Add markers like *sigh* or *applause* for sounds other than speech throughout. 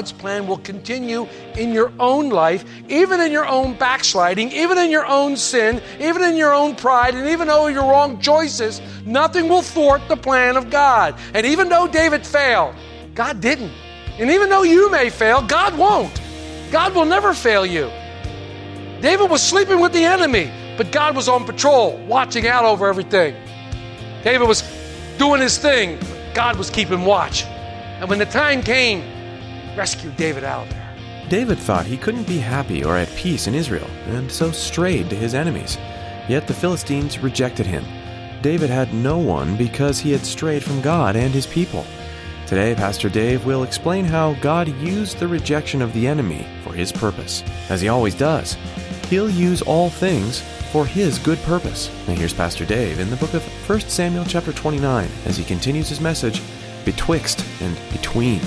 God's plan will continue in your own life, even in your own backsliding, even in your own sin, even in your own pride, and even though your wrong choices, nothing will thwart the plan of God. And even though David failed, God didn't. And even though you may fail, God won't. God will never fail you. David was sleeping with the enemy, but God was on patrol, watching out over everything. David was doing his thing, God was keeping watch. And when the time came, rescued David out of there. David thought he couldn't be happy or at peace in Israel, and so strayed to his enemies. Yet the Philistines rejected him. David had no one because he had strayed from God and his people. Today, Pastor Dave will explain how God used the rejection of the enemy for his purpose, as he always does. He'll use all things for his good purpose. Now here's Pastor Dave in the book of 1 Samuel chapter 29 as he continues his message, Betwixt and Between.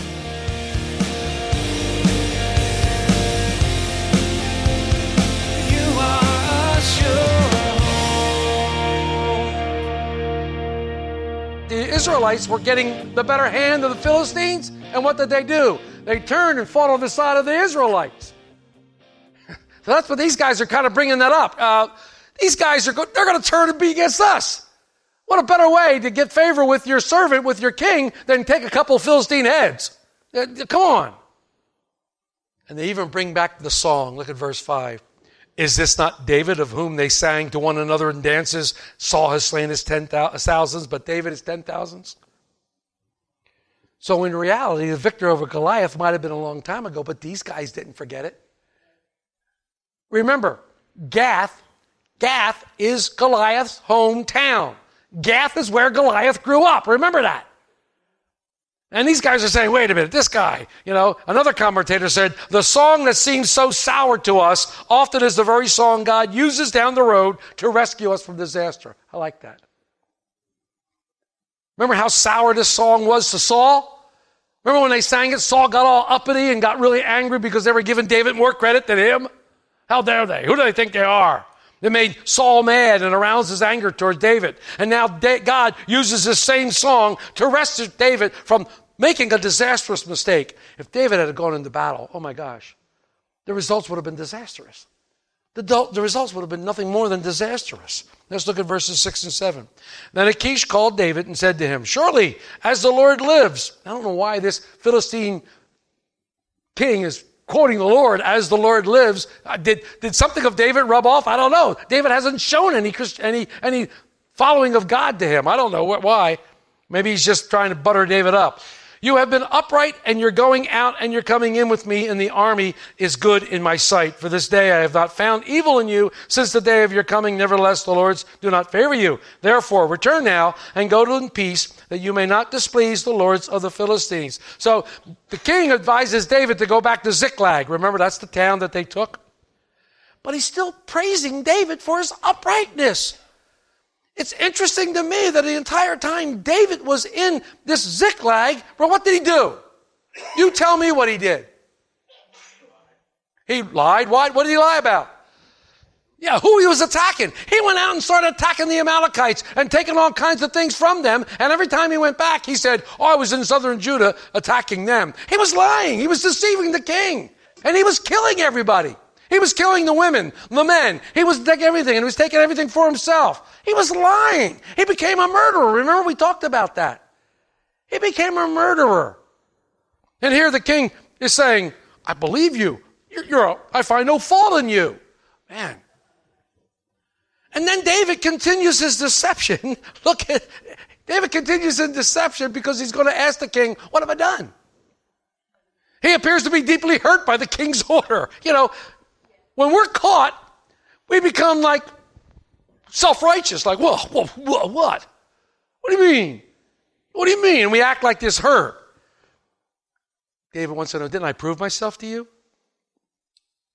Israelites were getting the better hand of the Philistines, and what did they do? They turned and fought on the side of the Israelites. so *laughs* that's what these guys are kind of bringing that up. Uh, these guys are go- they're going to turn and be against us. What a better way to get favor with your servant, with your king, than take a couple Philistine heads. Uh, Come on. And they even bring back the song. Look at verse 5. Is this not David of whom they sang to one another in dances? Saul has slain his ten thousands, but David his ten thousands? So in reality, the victory over Goliath might have been a long time ago, but these guys didn't forget it. Remember, Gath, Gath is Goliath's hometown. Gath is where Goliath grew up. Remember that. And these guys are saying, wait a minute, this guy, you know, another commentator said, the song that seems so sour to us often is the very song God uses down the road to rescue us from disaster. I like that. Remember how sour this song was to Saul? Remember when they sang it, Saul got all uppity and got really angry because they were giving David more credit than him? How dare they? Who do they think they are? They made Saul mad and aroused his anger towards David. And now God uses this same song to rescue David from making a disastrous mistake. If David had gone into battle, oh my gosh, the results would have been disastrous. The, the results would have been nothing more than disastrous. Let's look at verses 6 and 7. Then Achish called David and said to him, Surely, as the Lord lives. I don't know why this Philistine king is quoting the Lord as the Lord lives. Uh, Did, did something of David rub off? I don't know. David hasn't shown any, any, any following of God to him. I don't know why. Maybe he's just trying to butter David up. You have been upright, and you're going out and you're coming in with me in the army is good in my sight. For this day I have not found evil in you since the day of your coming. Nevertheless, the Lords do not favor you. Therefore, return now and go in peace, that you may not displease the lords of the Philistines. So the king advises David to go back to Ziklag. Remember, that's the town that they took. But he's still praising David for his uprightness. It's interesting to me that the entire time David was in this Ziklag, well, what did he do? You tell me what he did. He lied. Why? What did he lie about? Yeah, who he was attacking. He went out and started attacking the Amalekites and taking all kinds of things from them. And every time he went back, he said, Oh, I was in southern Judah attacking them. He was lying. He was deceiving the king. And he was killing everybody. He was killing the women, the men. He was taking everything and he was taking everything for himself. He was lying. He became a murderer. Remember, we talked about that. He became a murderer. And here the king is saying, I believe you. You're, you're a, I find no fault in you. Man. And then David continues his deception. *laughs* Look at, David continues in deception because he's going to ask the king, What have I done? He appears to be deeply hurt by the king's *laughs* order. You know, when we're caught, we become like self righteous, like, whoa, whoa, well, what? What do you mean? What do you mean? We act like this hurt. David wants to know, didn't I prove myself to you?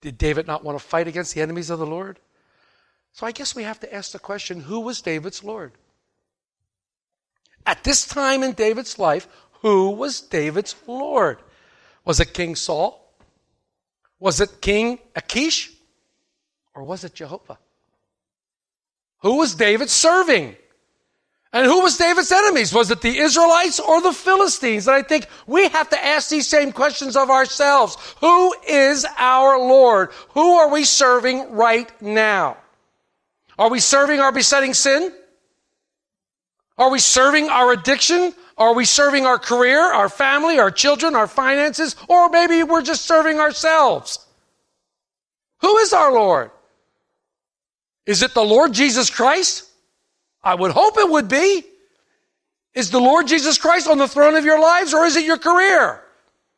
Did David not want to fight against the enemies of the Lord? So I guess we have to ask the question who was David's Lord? At this time in David's life, who was David's Lord? Was it King Saul? Was it King Achish? Or was it Jehovah? Who was David serving? And who was David's enemies? Was it the Israelites or the Philistines? And I think we have to ask these same questions of ourselves. Who is our Lord? Who are we serving right now? Are we serving our besetting sin? Are we serving our addiction? Are we serving our career, our family, our children, our finances? Or maybe we're just serving ourselves. Who is our Lord? Is it the Lord Jesus Christ? I would hope it would be. Is the Lord Jesus Christ on the throne of your lives or is it your career,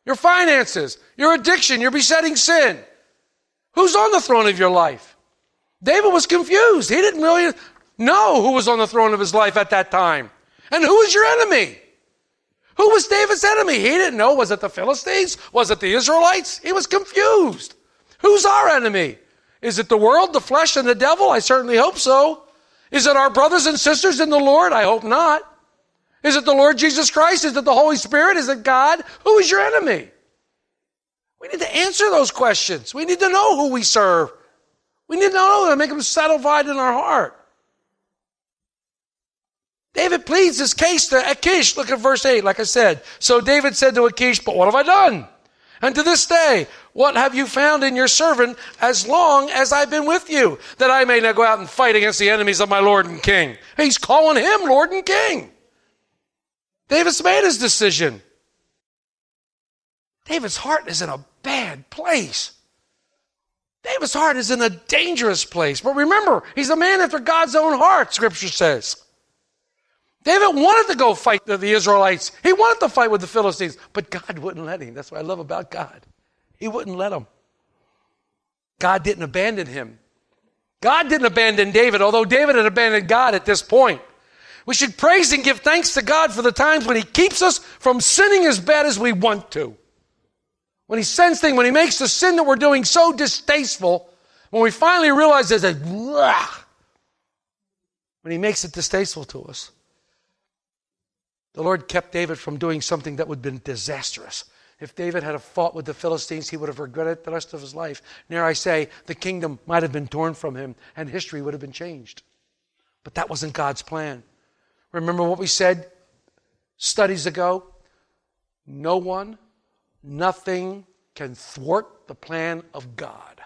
your finances, your addiction, your besetting sin? Who's on the throne of your life? David was confused. He didn't really know who was on the throne of his life at that time. And who is your enemy? Who was David's enemy? He didn't know. Was it the Philistines? Was it the Israelites? He was confused. Who's our enemy? Is it the world, the flesh, and the devil? I certainly hope so. Is it our brothers and sisters in the Lord? I hope not. Is it the Lord Jesus Christ? Is it the Holy Spirit? Is it God? Who is your enemy? We need to answer those questions. We need to know who we serve. We need to know that, make them satisfied in our heart. David pleads his case to Achish. Look at verse 8, like I said. So David said to Achish, But what have I done? And to this day, what have you found in your servant as long as I've been with you, that I may not go out and fight against the enemies of my Lord and King? He's calling him Lord and King. David's made his decision. David's heart is in a bad place. David's heart is in a dangerous place. But remember, he's a man after God's own heart, scripture says. David wanted to go fight the, the Israelites. He wanted to fight with the Philistines, but God wouldn't let him. That's what I love about God. He wouldn't let him. God didn't abandon him. God didn't abandon David, although David had abandoned God at this point. We should praise and give thanks to God for the times when He keeps us from sinning as bad as we want to. When He sends things, when He makes the sin that we're doing so distasteful, when we finally realize there's a when He makes it distasteful to us. The Lord kept David from doing something that would have been disastrous. If David had fought with the Philistines, he would have regretted the rest of his life. Near I say, the kingdom might have been torn from him and history would have been changed. But that wasn't God's plan. Remember what we said studies ago? No one, nothing can thwart the plan of God.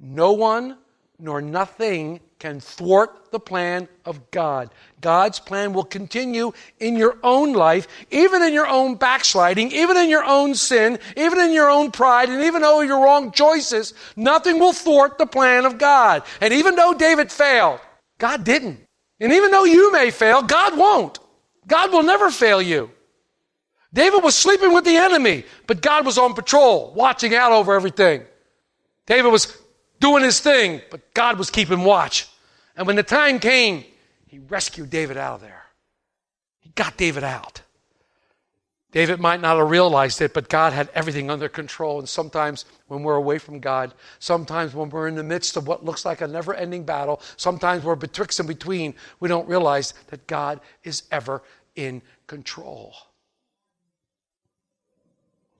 No one nor nothing can thwart the plan of God. God's plan will continue in your own life, even in your own backsliding, even in your own sin, even in your own pride, and even though your wrong choices, nothing will thwart the plan of God. And even though David failed, God didn't. And even though you may fail, God won't. God will never fail you. David was sleeping with the enemy, but God was on patrol, watching out over everything. David was doing his thing, but God was keeping watch. And when the time came, he rescued David out of there. He got David out. David might not have realized it, but God had everything under control. And sometimes when we're away from God, sometimes when we're in the midst of what looks like a never ending battle, sometimes we're betwixt and between, we don't realize that God is ever in control.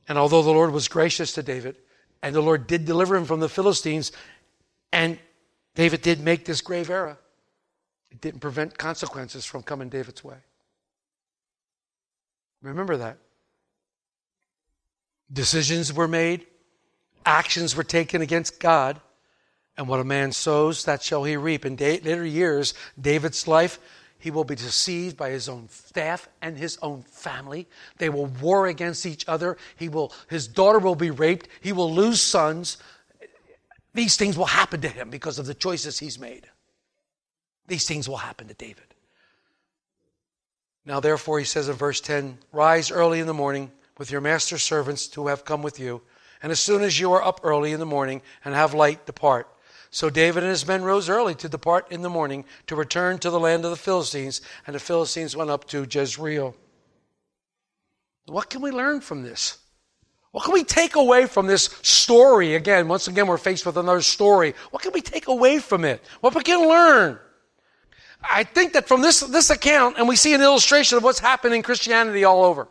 And although the Lord was gracious to David, and the Lord did deliver him from the Philistines, and David did make this grave error, it didn't prevent consequences from coming David's way. Remember that. Decisions were made, actions were taken against God, and what a man sows, that shall he reap. In later years, David's life, he will be deceived by his own staff and his own family. They will war against each other. He will, his daughter will be raped. He will lose sons. These things will happen to him because of the choices he's made. These things will happen to David. Now, therefore, he says in verse 10 Rise early in the morning with your master's servants who have come with you, and as soon as you are up early in the morning and have light, depart. So David and his men rose early to depart in the morning to return to the land of the Philistines, and the Philistines went up to Jezreel. What can we learn from this? What can we take away from this story? Again, once again, we're faced with another story. What can we take away from it? What we can learn? I think that from this, this account, and we see an illustration of what's happening in Christianity all over.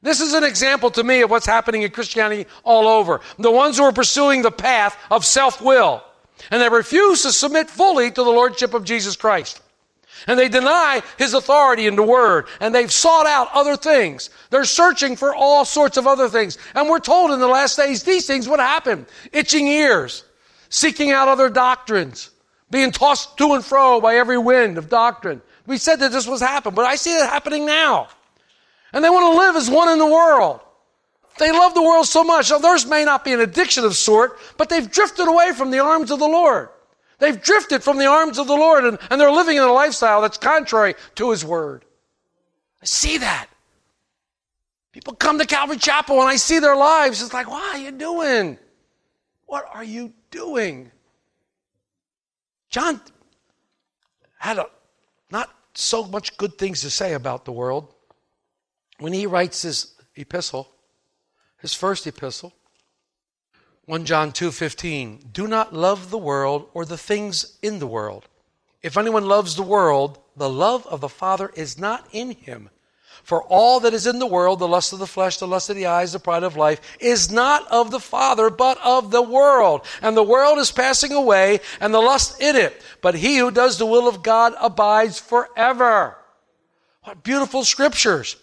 This is an example to me of what's happening in Christianity all over. The ones who are pursuing the path of self will, and they refuse to submit fully to the Lordship of Jesus Christ. And they deny his authority in the word, and they've sought out other things. They're searching for all sorts of other things. And we're told in the last days these things would happen. Itching ears, seeking out other doctrines, being tossed to and fro by every wind of doctrine. We said that this was happening, but I see it happening now. And they want to live as one in the world. They love the world so much. Now, theirs may not be an addiction of sort, but they've drifted away from the arms of the Lord. They've drifted from the arms of the Lord and, and they're living in a lifestyle that's contrary to His Word. I see that. People come to Calvary Chapel and I see their lives. It's like, what are you doing? What are you doing? John had a, not so much good things to say about the world when he writes his epistle, his first epistle. 1 John 2:15 Do not love the world or the things in the world. If anyone loves the world, the love of the Father is not in him. For all that is in the world, the lust of the flesh, the lust of the eyes, the pride of life, is not of the Father, but of the world. And the world is passing away, and the lust in it. But he who does the will of God abides forever. What beautiful scriptures.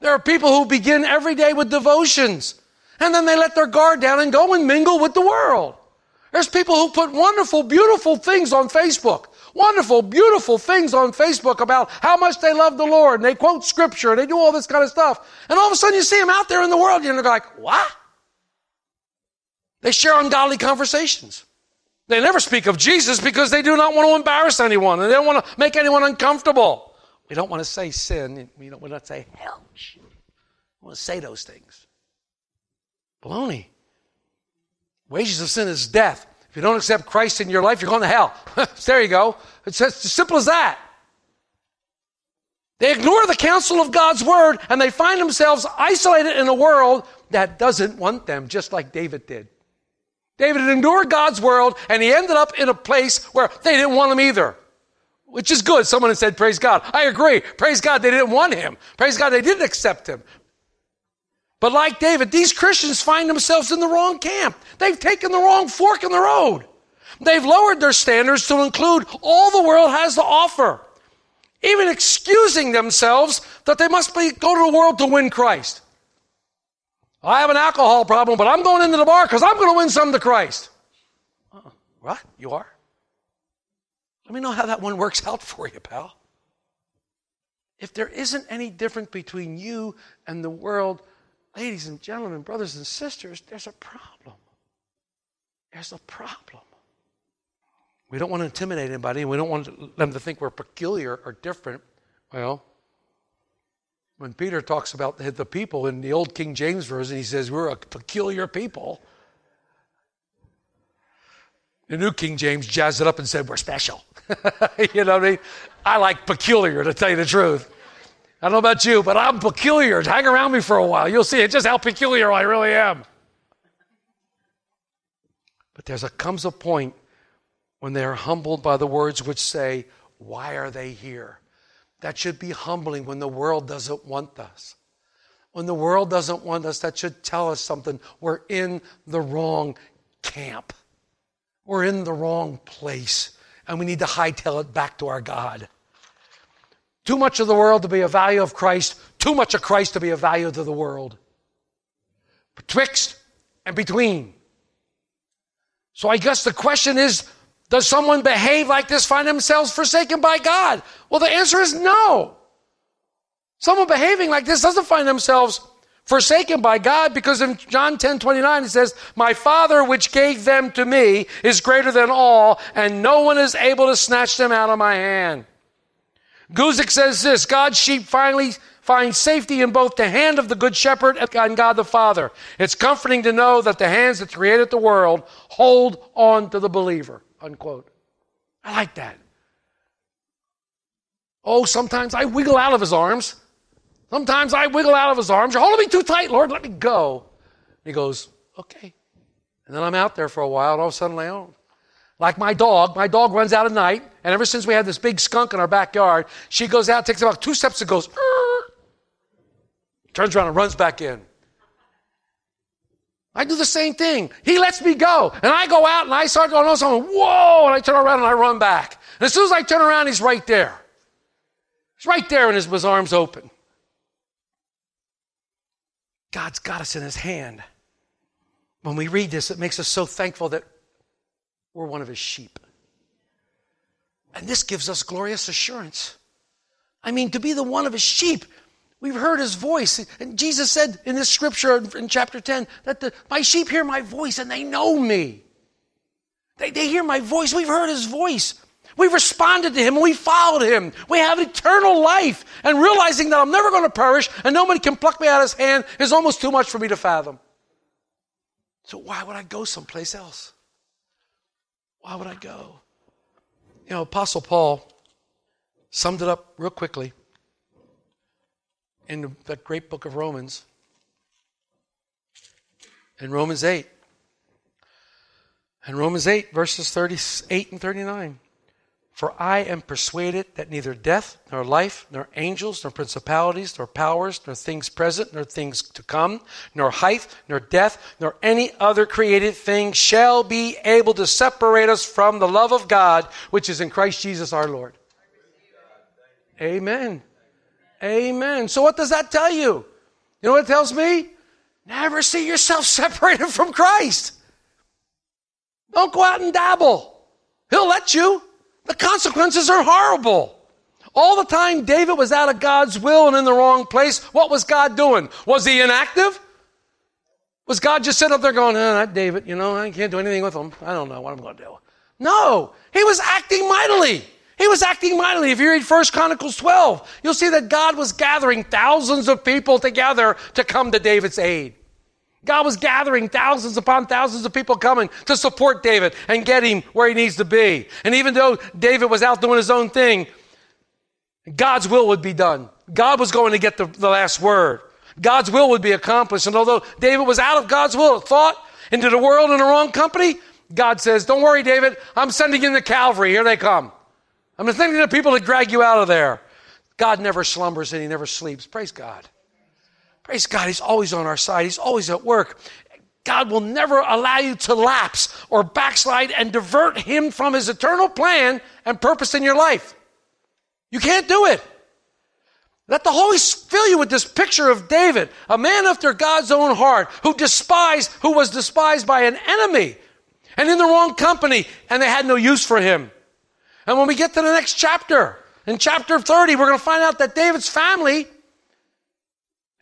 There are people who begin every day with devotions, and then they let their guard down and go and mingle with the world. There's people who put wonderful, beautiful things on Facebook. Wonderful, beautiful things on Facebook about how much they love the Lord, and they quote scripture, and they do all this kind of stuff. And all of a sudden you see them out there in the world, and you're like, what? They share ungodly conversations. They never speak of Jesus because they do not want to embarrass anyone, and they don't want to make anyone uncomfortable. We don't want to say sin. We don't want to say hell. We want to say those things. Baloney. Wages of sin is death. If you don't accept Christ in your life, you're going to hell. *laughs* there you go. It's as simple as that. They ignore the counsel of God's word and they find themselves isolated in a world that doesn't want them, just like David did. David ignored God's world and he ended up in a place where they didn't want him either. Which is good. Someone said, Praise God. I agree. Praise God, they didn't want him. Praise God, they didn't accept him. But like David, these Christians find themselves in the wrong camp. They've taken the wrong fork in the road. They've lowered their standards to include all the world has to offer, even excusing themselves that they must be, go to the world to win Christ. I have an alcohol problem, but I'm going into the bar because I'm going to win some to Christ. Uh, what? You are? Let me know how that one works *laughs* out for you, pal. If there isn't any difference between you and the world, Ladies and gentlemen, brothers and sisters, there's a problem. There's a problem. We don't want to intimidate anybody. We don't want them to think we're peculiar or different. Well, when Peter talks about the people in the old King James Version, he says, We're a peculiar people. The New King James jazzed it up and said, We're special. *laughs* you know what I mean? I like peculiar, to tell you the truth. I don't know about you, but I'm peculiar. Hang around me for a while. You'll see it just how peculiar I really am. But there comes a point when they are humbled by the words which say, Why are they here? That should be humbling when the world doesn't want us. When the world doesn't want us, that should tell us something. We're in the wrong camp. We're in the wrong place. And we need to hightail it back to our God. Too much of the world to be a value of Christ, too much of Christ to be a value to the world. Betwixt and between. So I guess the question is does someone behave like this find themselves forsaken by God? Well, the answer is no. Someone behaving like this doesn't find themselves forsaken by God because in John 10 29 it says, My Father which gave them to me is greater than all, and no one is able to snatch them out of my hand. Guzik says this God's sheep finally finds safety in both the hand of the Good Shepherd and God the Father. It's comforting to know that the hands that created the world hold on to the believer. Unquote. I like that. Oh, sometimes I wiggle out of his arms. Sometimes I wiggle out of his arms. You're holding me too tight, Lord. Let me go. He goes, okay. And then I'm out there for a while, and all of a sudden I own. Like my dog, my dog runs out at night, and ever since we had this big skunk in our backyard, she goes out, takes about two steps, and goes, "Arr!" turns around and runs back in. I do the same thing. He lets me go, and I go out and I start going on something. Whoa! And I turn around and I run back. And as soon as I turn around, he's right there. He's right there, and his, his arms open. God's got us in His hand. When we read this, it makes us so thankful that we're one of His sheep. And this gives us glorious assurance. I mean, to be the one of His sheep, we've heard His voice. And Jesus said in this scripture in chapter 10 that the, my sheep hear my voice and they know me. They, they hear my voice. We've heard His voice. We've responded to him. We followed him. We have eternal life. And realizing that I'm never going to perish and nobody can pluck me out of his hand is almost too much for me to fathom. So why would I go someplace else? Why would I go? You know, Apostle Paul summed it up real quickly in that great book of Romans. In Romans 8. In Romans 8, verses 38 and 39. For I am persuaded that neither death, nor life, nor angels, nor principalities, nor powers, nor things present, nor things to come, nor height, nor depth, nor any other created thing shall be able to separate us from the love of God which is in Christ Jesus our Lord. Amen. Amen. So, what does that tell you? You know what it tells me? Never see yourself *laughs* separated from Christ. Don't go out and dabble. He'll let you. The consequences are horrible. All the time David was out of God's will and in the wrong place, what was God doing? Was he inactive? Was God just sitting up there going, oh, David, you know, I can't do anything with him. I don't know what I'm going to do. No, he was acting mightily. He was acting mightily. If you read 1 Chronicles 12, you'll see that God was gathering thousands of people together to come to David's aid. God was gathering thousands upon thousands of people coming to support David and get him where he needs to be. And even though David was out doing his own thing, God's will would be done. God was going to get the, the last word. God's will would be accomplished. And although David was out of God's will, thought into the world in the wrong company, God says, Don't worry, David, I'm sending you the Calvary. Here they come. I'm sending the people to drag you out of there. God never slumbers and he never sleeps. Praise God. Praise God, He's always on our side, He's always at work. God will never allow you to lapse or backslide and divert Him from His eternal plan and purpose in your life. You can't do it. Let the Holy Spirit fill you with this picture of David, a man after God's own heart, who despised, who was despised by an enemy and in the wrong company, and they had no use for him. And when we get to the next chapter, in chapter 30, we're going to find out that David's family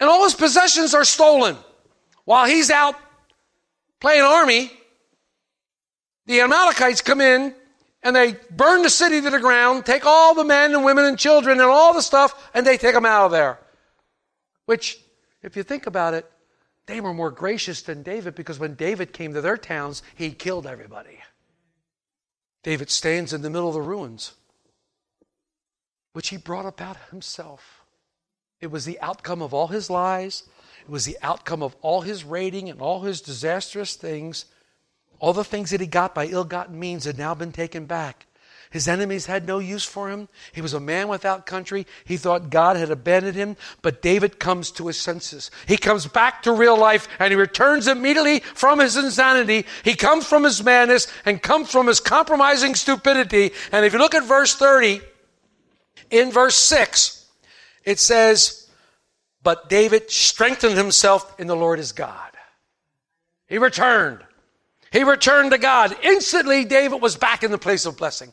and all his possessions are stolen. While he's out playing army, the Amalekites come in and they burn the city to the ground, take all the men and women and children and all the stuff, and they take them out of there. Which, if you think about it, they were more gracious than David because when David came to their towns, he killed everybody. David stands in the middle of the ruins, which he brought about himself. It was the outcome of all his lies. It was the outcome of all his raiding and all his disastrous things. All the things that he got by ill gotten means had now been taken back. His enemies had no use for him. He was a man without country. He thought God had abandoned him. But David comes to his senses. He comes back to real life and he returns immediately from his insanity. He comes from his madness and comes from his compromising stupidity. And if you look at verse 30, in verse 6, it says, But David strengthened himself in the Lord his God. He returned. He returned to God. Instantly, David was back in the place of blessing.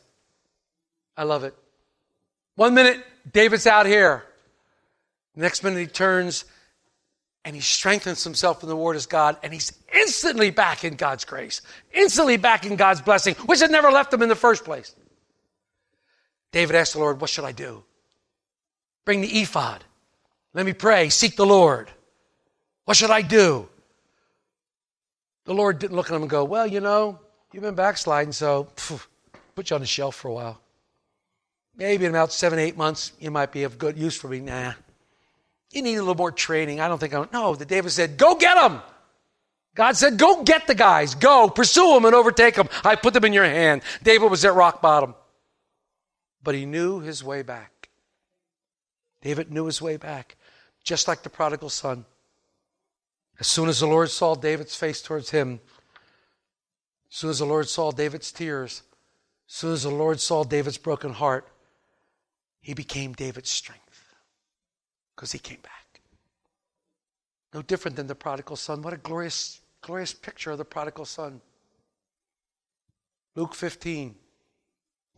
I love it. One minute, David's out here. next minute, he turns and he strengthens himself in the Word of God, and he's instantly back in God's grace, instantly back in God's blessing, which had never left him in the first place. David asked the Lord, What should I do? Bring the ephod. Let me pray, seek the Lord. What should I do? The Lord didn't look at him and go, Well, you know, you've been backsliding, so phew, put you on the shelf for a while. Maybe in about seven, eight months, you might be of good use for me. Nah. You need a little more training. I don't think I No, the David said, Go get them. God said, Go get the guys. Go, pursue them and overtake them. I put them in your hand. David was at rock bottom. But he knew his way back. David knew his way back, just like the prodigal son. As soon as the Lord saw David's face towards him, as soon as the Lord saw David's tears, as soon as the Lord saw David's broken heart, he became David's strength because he came back. No different than the prodigal son. What a glorious, glorious picture of the prodigal son. Luke 15.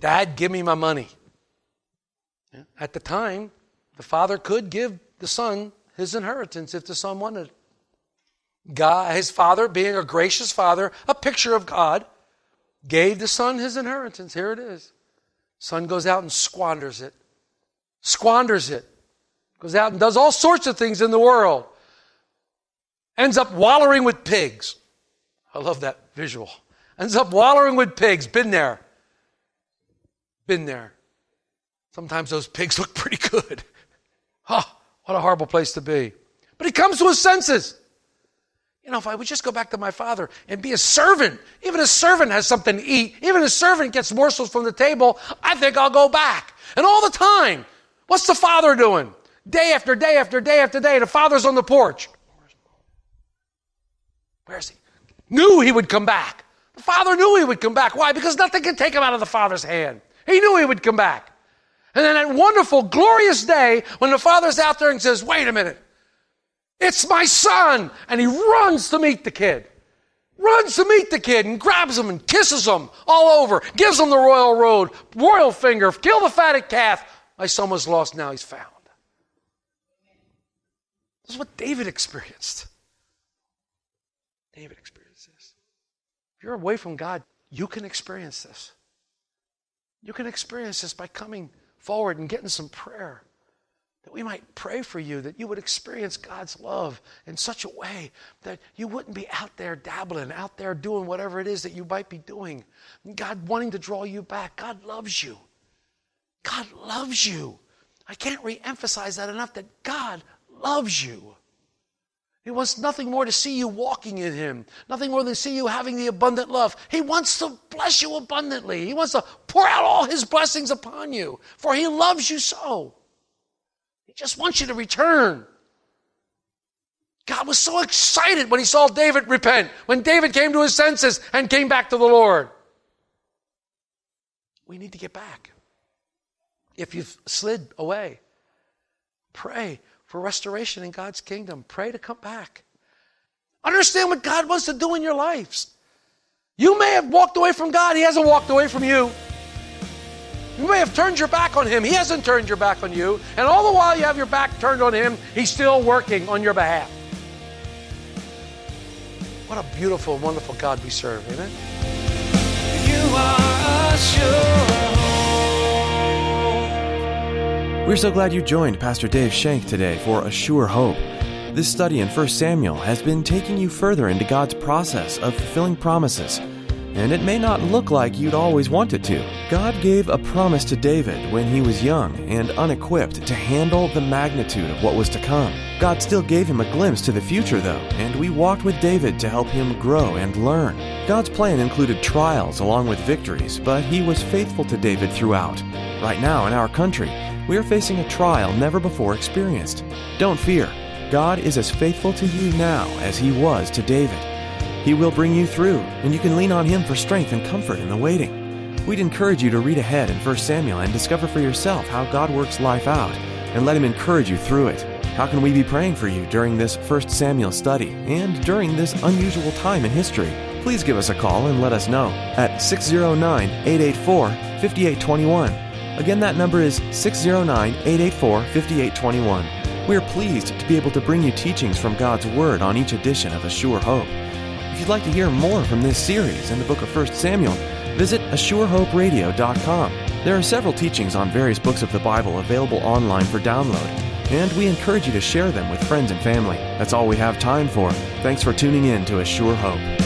Dad, give me my money. At the time, the father could give the son his inheritance if the son wanted it. God, his father, being a gracious father, a picture of God, gave the son his inheritance. Here it is. Son goes out and squanders it. Squanders it. Goes out and does all sorts of things in the world. Ends up wallowing with pigs. I love that visual. Ends up wallowing with pigs. Been there. Been there. Sometimes those pigs look pretty good. Huh, what a horrible place to be. But he comes to his senses. You know, if I would just go back to my father and be a servant, even a servant has something to eat, even a servant gets morsels from the table, I think I'll go back. And all the time, what's the father doing? Day after day after day after day, the father's on the porch. Where's he? Knew he would come back. The father knew he would come back. Why? Because nothing could take him out of the father's hand. He knew he would come back. And then that wonderful, glorious day when the father's out there and says, wait a minute, it's my son. And he runs to meet the kid. Runs to meet the kid and grabs him and kisses him all over, gives him the royal road, royal finger, kill the fatted calf. My son was lost, now he's found. This is what David experienced. David experienced this. If you're away from God, you can experience this. You can experience this by coming forward and getting some prayer. That we might pray for you, that you would experience God's love in such a way that you wouldn't be out there dabbling, out there doing whatever it is that you might be doing. God wanting to draw you back. God loves you. God loves you. I can't re emphasize that enough that God loves you. He wants nothing more to see you walking in Him, nothing more than see you having the abundant love. He wants to bless you abundantly. He wants to pour out all His blessings upon you, for He loves you so. He just wants you to return. God was so excited when He saw David repent, when David came to his senses and came back to the Lord. We need to get back. If you've slid away, pray for restoration in God's kingdom. Pray to come back. Understand what God wants to do in your lives. You may have walked away from God, He hasn't walked away from you. You may have turned your back on Him, He hasn't turned your back on you. And all the while you have your back turned on Him, He's still working on your behalf. What a beautiful, wonderful God we serve. Amen. You are a sure We're so glad you joined Pastor Dave Shank today for A Sure Hope. This study in 1 Samuel has been taking you further into God's process of fulfilling promises. And it may not look like you'd always want it to. God gave a promise to David when he was young and unequipped to handle the magnitude of what was to come. God still gave him a glimpse to the future, though, and we walked with David to help him grow and learn. God's plan included trials along with victories, but he was faithful to David throughout. Right now, in our country, we are facing a trial never before experienced. Don't fear. God is as faithful to you now as he was to David. He will bring you through, and you can lean on him for strength and comfort in the waiting. We'd encourage you to read ahead in 1 Samuel and discover for yourself how God works life out, and let him encourage you through it. How can we be praying for you during this 1 Samuel study and during this unusual time in history? Please give us a call and let us know at 609 884 5821. Again, that number is 609 884 5821. We are pleased to be able to bring you teachings from God's Word on each edition of A Sure Hope. If you'd like to hear more from this series in the book of 1 Samuel, visit ASureHopeRadio.com. There are several teachings on various books of the Bible available online for download. and we encourage you to share them with friends and family. That's all we have time for. Thanks for tuning in to A Sure Hope.